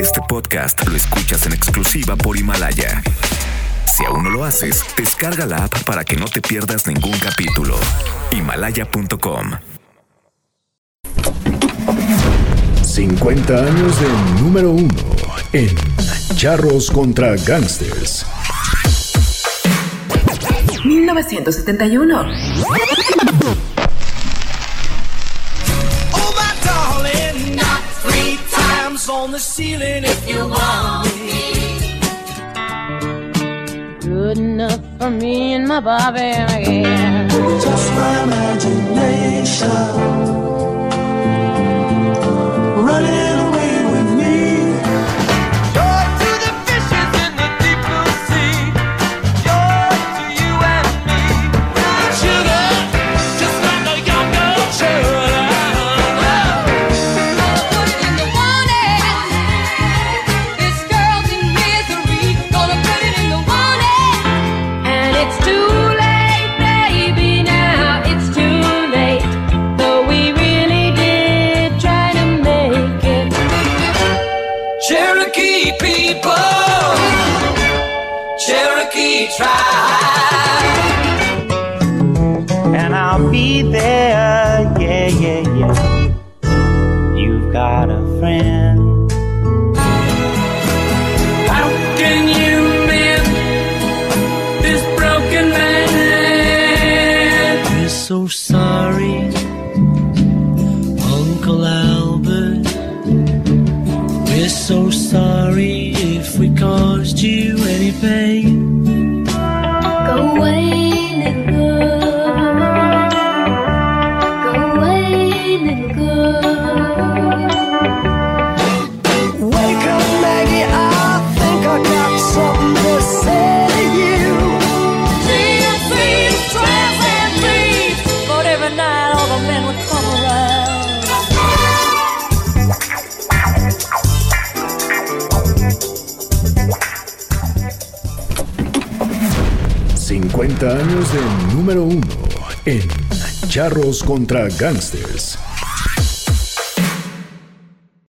Este podcast lo escuchas en exclusiva por Himalaya. Si aún no lo haces, descarga la app para que no te pierdas ningún capítulo. Himalaya.com 50 años de número uno en Charros contra Gangsters. 1971. On the ceiling if you want me. Good enough for me and my Bobby McGee. Cherokee people, Cherokee tribe, and I'll be there. Yeah, yeah, yeah. You've got a friend. How can you mend this broken man? We're so sorry, Uncle Albert. We're so sorry if we caused you any pain. Go away, little girl. Go away, little girl. 50 años de número uno en Charros contra Gangsters.